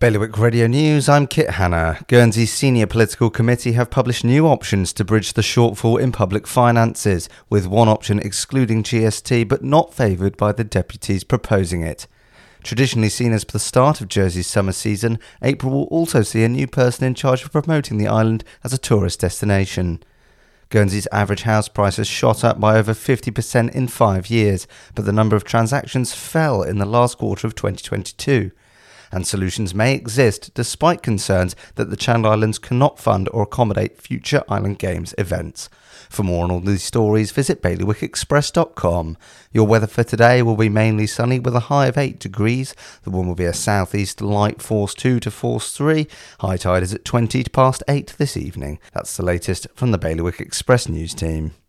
Bailiwick Radio News, I'm Kit Hanna. Guernsey's senior political committee have published new options to bridge the shortfall in public finances, with one option excluding GST but not favoured by the deputies proposing it. Traditionally seen as the start of Jersey's summer season, April will also see a new person in charge of promoting the island as a tourist destination. Guernsey's average house price has shot up by over 50% in five years, but the number of transactions fell in the last quarter of 2022 and solutions may exist despite concerns that the Channel Islands cannot fund or accommodate future Island Games events. For more on all these stories, visit bailiwickexpress.com. Your weather for today will be mainly sunny with a high of 8 degrees. The wind will be a southeast light force 2 to force 3. High tide is at 20 to past 8 this evening. That's the latest from the Bailiwick Express news team.